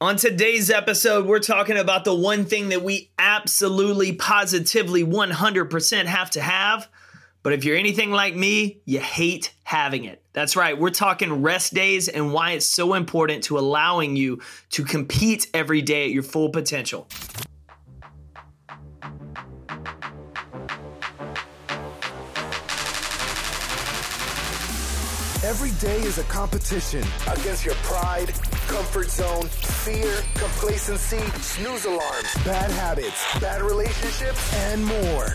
On today's episode, we're talking about the one thing that we absolutely, positively, 100% have to have. But if you're anything like me, you hate having it. That's right, we're talking rest days and why it's so important to allowing you to compete every day at your full potential. Every day is a competition against your pride, comfort zone, fear, complacency, snooze alarms, bad habits, bad relationships, and more.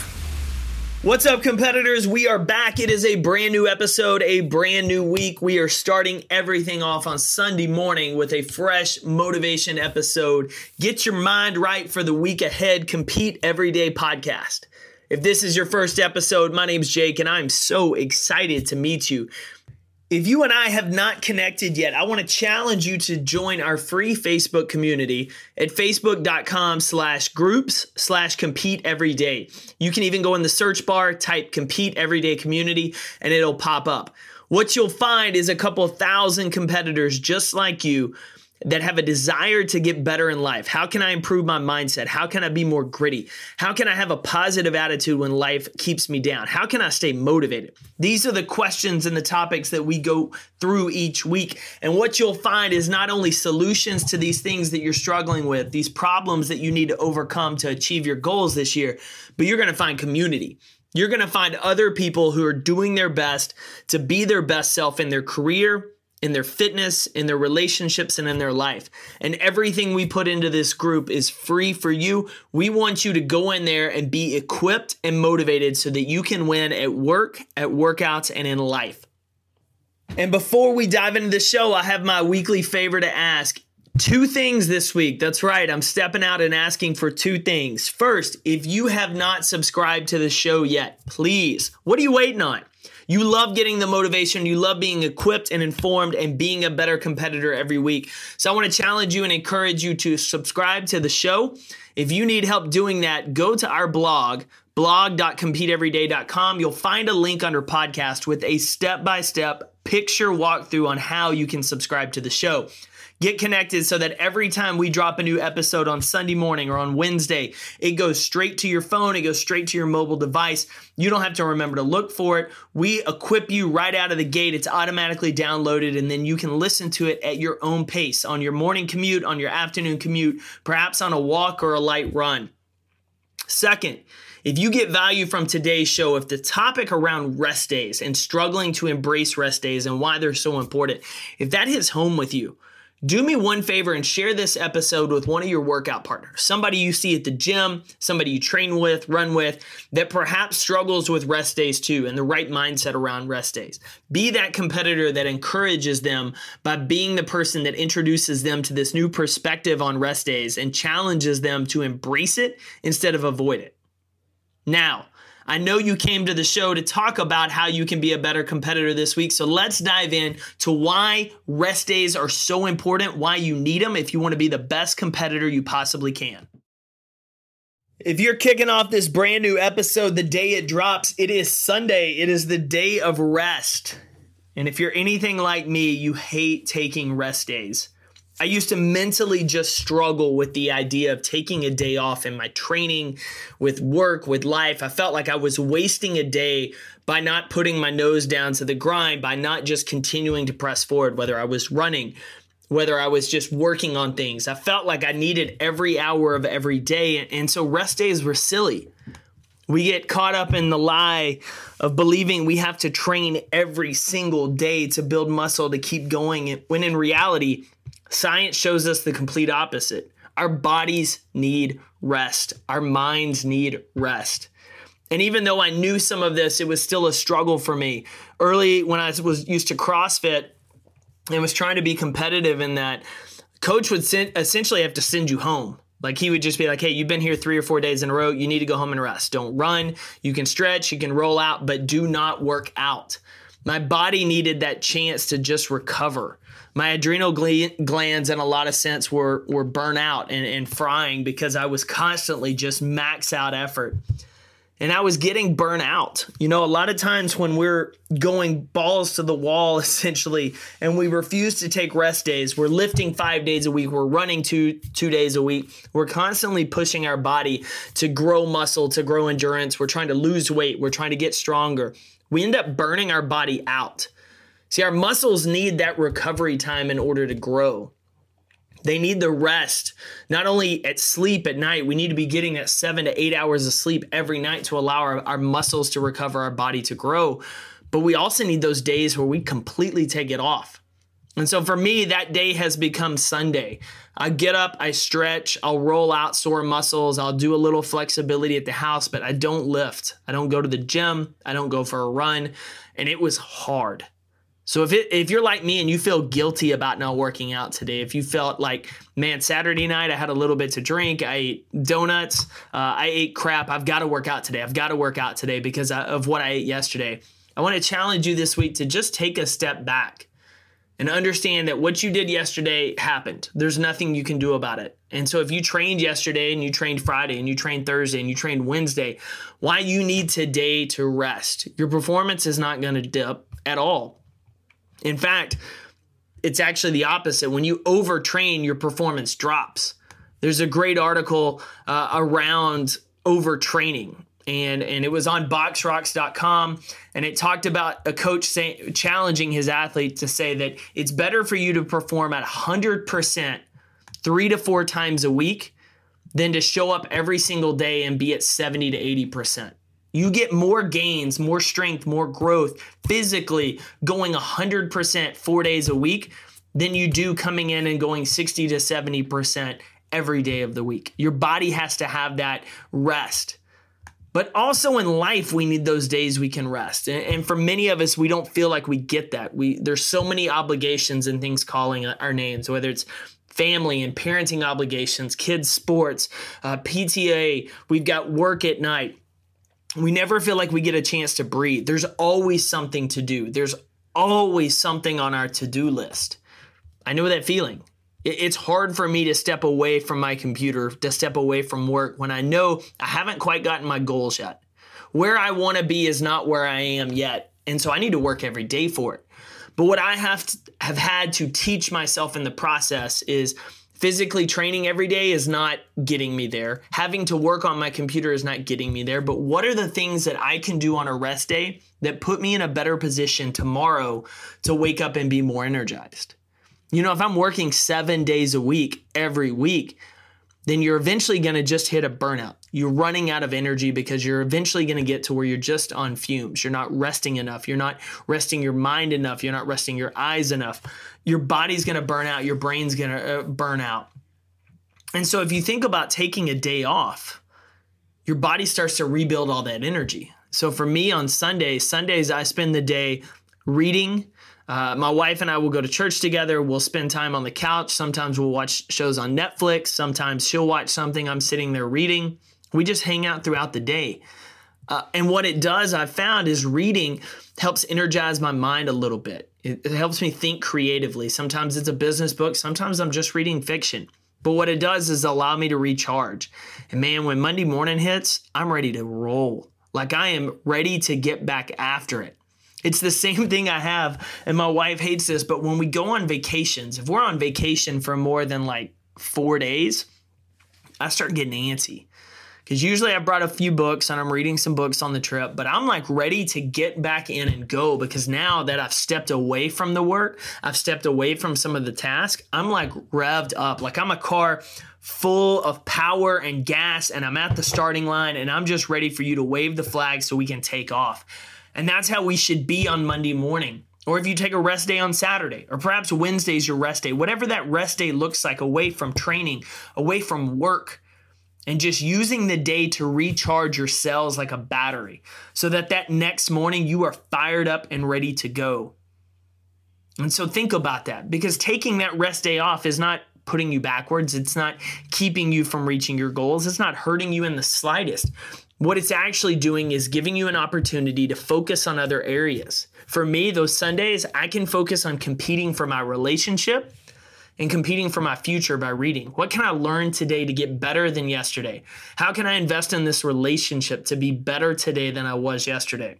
What's up, competitors? We are back. It is a brand new episode, a brand new week. We are starting everything off on Sunday morning with a fresh motivation episode. Get your mind right for the week ahead. Compete Everyday podcast. If this is your first episode, my name's Jake, and I'm so excited to meet you. If you and I have not connected yet, I want to challenge you to join our free Facebook community at facebook.com slash groups slash compete every day. You can even go in the search bar, type compete everyday community, and it'll pop up. What you'll find is a couple thousand competitors just like you that have a desire to get better in life. How can I improve my mindset? How can I be more gritty? How can I have a positive attitude when life keeps me down? How can I stay motivated? These are the questions and the topics that we go through each week. And what you'll find is not only solutions to these things that you're struggling with, these problems that you need to overcome to achieve your goals this year, but you're going to find community. You're going to find other people who are doing their best to be their best self in their career, in their fitness, in their relationships, and in their life. And everything we put into this group is free for you. We want you to go in there and be equipped and motivated so that you can win at work, at workouts, and in life. And before we dive into the show, I have my weekly favor to ask. Two things this week. That's right. I'm stepping out and asking for two things. First, if you have not subscribed to the show yet, please, what are you waiting on? You love getting the motivation, you love being equipped and informed and being a better competitor every week. So I want to challenge you and encourage you to subscribe to the show. If you need help doing that, go to our blog, blog.competeeveryday.com. You'll find a link under podcast with a step by step picture walkthrough on how you can subscribe to the show. Get connected so that every time we drop a new episode on Sunday morning or on Wednesday, it goes straight to your phone, it goes straight to your mobile device. You don't have to remember to look for it. We equip you right out of the gate. It's automatically downloaded, and then you can listen to it at your own pace on your morning commute, on your afternoon commute, perhaps on a walk or a light run. Second, if you get value from today's show, if the topic around rest days and struggling to embrace rest days and why they're so important, if that hits home with you, do me one favor and share this episode with one of your workout partners, somebody you see at the gym, somebody you train with, run with, that perhaps struggles with rest days too and the right mindset around rest days. Be that competitor that encourages them by being the person that introduces them to this new perspective on rest days and challenges them to embrace it instead of avoid it. Now, I know you came to the show to talk about how you can be a better competitor this week. So let's dive in to why rest days are so important, why you need them if you want to be the best competitor you possibly can. If you're kicking off this brand new episode the day it drops, it is Sunday. It is the day of rest. And if you're anything like me, you hate taking rest days. I used to mentally just struggle with the idea of taking a day off in my training, with work, with life. I felt like I was wasting a day by not putting my nose down to the grind, by not just continuing to press forward, whether I was running, whether I was just working on things. I felt like I needed every hour of every day. And so rest days were silly. We get caught up in the lie of believing we have to train every single day to build muscle to keep going, when in reality, Science shows us the complete opposite. Our bodies need rest, our minds need rest. And even though I knew some of this, it was still a struggle for me. Early when I was used to CrossFit and was trying to be competitive in that, coach would essentially have to send you home. Like he would just be like, hey, you've been here three or four days in a row. You need to go home and rest. Don't run. You can stretch, you can roll out, but do not work out. My body needed that chance to just recover. My adrenal glands, in a lot of sense, were were burnt out and, and frying because I was constantly just max out effort and I was getting burnt out. You know, a lot of times when we're going balls to the wall essentially and we refuse to take rest days, we're lifting 5 days a week, we're running 2 2 days a week. We're constantly pushing our body to grow muscle, to grow endurance. We're trying to lose weight, we're trying to get stronger. We end up burning our body out. See, our muscles need that recovery time in order to grow. They need the rest, not only at sleep at night, we need to be getting that seven to eight hours of sleep every night to allow our, our muscles to recover, our body to grow. But we also need those days where we completely take it off. And so for me, that day has become Sunday. I get up, I stretch, I'll roll out sore muscles, I'll do a little flexibility at the house, but I don't lift. I don't go to the gym, I don't go for a run. And it was hard. So if it, if you're like me and you feel guilty about not working out today, if you felt like, man, Saturday night I had a little bit to drink, I ate donuts, uh, I ate crap, I've got to work out today. I've got to work out today because of what I ate yesterday. I want to challenge you this week to just take a step back and understand that what you did yesterday happened. There's nothing you can do about it. And so if you trained yesterday and you trained Friday and you trained Thursday and you trained Wednesday, why you need today to rest? Your performance is not going to dip at all in fact, it's actually the opposite. When you overtrain, your performance drops. There's a great article uh, around overtraining. And, and it was on boxrox.com and it talked about a coach say, challenging his athlete to say that it's better for you to perform at 100% three to four times a week than to show up every single day and be at 70 to 80%. You get more gains, more strength, more growth physically going 100% four days a week than you do coming in and going 60 to 70% every day of the week. Your body has to have that rest. But also in life, we need those days we can rest. And, for many of us, we don't feel like we get that. We there's so many obligations and things calling our names, whether it's family and parenting obligations, kids' sports, uh, PTA. We've got work at night we never feel like we get a chance to breathe. There's always something to do. There's always something on our to-do list. I know that feeling. It's hard for me to step away from my computer, to step away from work when I know I haven't quite gotten my goals yet. Where I want to be is not where I am yet. And so I need to work every day for it. But what I have to, have had to teach myself in the process is physically training every day is not getting me there. Having to work on my computer is not getting me there. But what are the things that I can do on a rest day that put me in a better position tomorrow to wake up and be more energized? You know, if I'm working seven days a week every week, then you're eventually going to just hit a burnout. You're running out of energy because you're eventually going to get to where you're just on fumes. You're not resting enough. You're not resting your mind enough. You're not resting your eyes enough. Your body's going to burn out. Your brain's going to uh, burn out. And so if you think about taking a day off, your body starts to rebuild all that energy. So for me on Sundays, Sundays I spend the day reading, uh, my wife and I will go to church together. We'll spend time on the couch. Sometimes we'll watch shows on Netflix. Sometimes she'll watch something I'm sitting there reading. We just hang out throughout the day. Uh, and what it does, I've found, is reading helps energize my mind a little bit. It, it helps me think creatively. Sometimes it's a business book, sometimes I'm just reading fiction. But what it does is allow me to recharge. And man, when Monday morning hits, I'm ready to roll. Like I am ready to get back after it. It's the same thing I have, and my wife hates this, but when we go on vacations, if we're on vacation for more than like four days, I start getting antsy. Because usually I brought a few books and I'm reading some books on the trip, but I'm like ready to get back in and go because now that I've stepped away from the work, I've stepped away from some of the tasks, I'm like revved up. Like I'm a car full of power and gas, and I'm at the starting line and I'm just ready for you to wave the flag so we can take off. And that's how we should be on Monday morning. Or if you take a rest day on Saturday, or perhaps Wednesday's your rest day, whatever that rest day looks like, away from training, away from work, and just using the day to recharge your cells like a battery so that that next morning you are fired up and ready to go. And so think about that because taking that rest day off is not putting you backwards. It's not keeping you from reaching your goals. It's not hurting you in the slightest. What it's actually doing is giving you an opportunity to focus on other areas. For me, those Sundays, I can focus on competing for my relationship and competing for my future by reading. What can I learn today to get better than yesterday? How can I invest in this relationship to be better today than I was yesterday?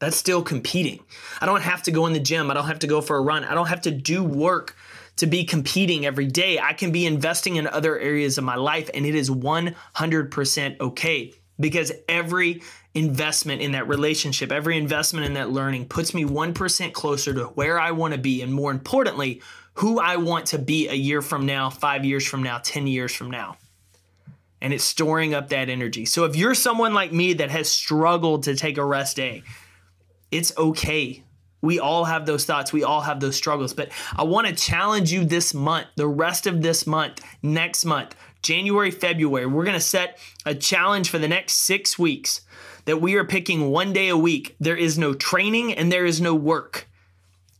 That's still competing. I don't have to go in the gym. I don't have to go for a run. I don't have to do work to be competing every day. I can be investing in other areas of my life, and it is 100% okay because every investment in that relationship, every investment in that learning puts me 1% closer to where I want to be. And more importantly, who I want to be a year from now, five years from now, 10 years from now. And it's storing up that energy. So if you're someone like me that has struggled to take a rest day, it's okay. We all have those thoughts. We all have those struggles. But I want to challenge you this month, the rest of this month, next month, January, February. We're going to set a challenge for the next six weeks that we are picking one day a week. There is no training and there is no work.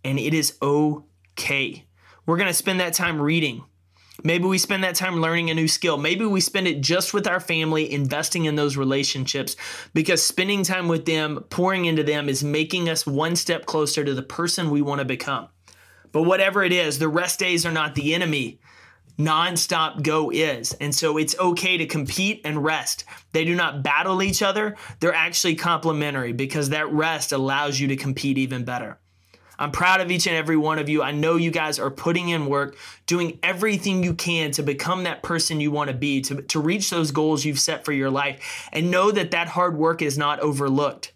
And it is okay. We're going to spend that time reading. Maybe we spend that time learning a new skill. Maybe we spend it just with our family, investing in those relationships because spending time with them, pouring into them, is making us one step closer to the person we want to become. But whatever it is, the rest days are not the enemy. Nonstop go is. And so it's okay to compete and rest. They do not battle each other, they're actually complementary because that rest allows you to compete even better. I'm proud of each and every one of you. I know you guys are putting in work, doing everything you can to become that person you want to be, to, to reach those goals you've set for your life. And know that that hard work is not overlooked.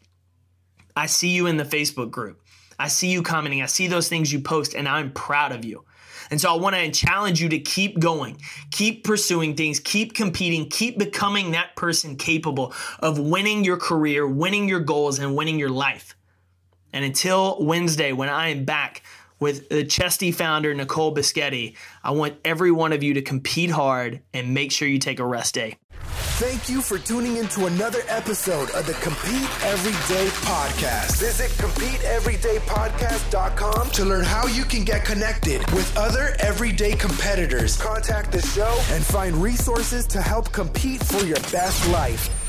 I see you in the Facebook group. I see you commenting. I see those things you post, and I'm proud of you. And so I want to challenge you to keep going, keep pursuing things, keep competing, keep becoming that person capable of winning your career, winning your goals, and winning your life. And until Wednesday, when I am back with the Chesty founder, Nicole Bischetti, I want every one of you to compete hard and make sure you take a rest day. Thank you for tuning in to another episode of the Compete Everyday Podcast. Visit CompeteEverydayPodcast.com to learn how you can get connected with other everyday competitors, contact the show, and find resources to help compete for your best life.